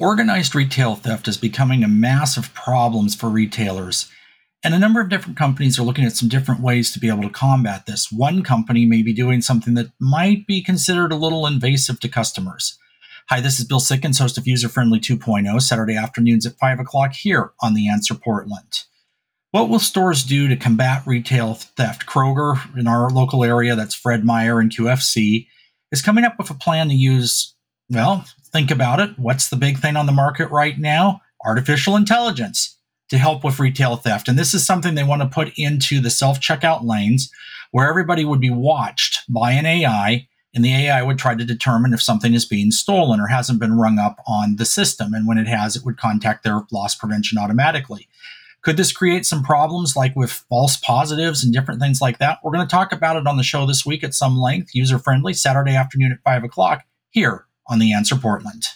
Organized retail theft is becoming a massive problem for retailers, and a number of different companies are looking at some different ways to be able to combat this. One company may be doing something that might be considered a little invasive to customers. Hi, this is Bill Sickens, host of User Friendly 2.0, Saturday afternoons at 5 o'clock here on The Answer Portland. What will stores do to combat retail theft? Kroger in our local area, that's Fred Meyer and QFC, is coming up with a plan to use, well, think about it. What's the big thing on the market right now? Artificial intelligence to help with retail theft. And this is something they want to put into the self checkout lanes where everybody would be watched by an AI and the AI would try to determine if something is being stolen or hasn't been rung up on the system. And when it has, it would contact their loss prevention automatically. Could this create some problems like with false positives and different things like that? We're going to talk about it on the show this week at some length, user friendly, Saturday afternoon at 5 o'clock here on The Answer Portland.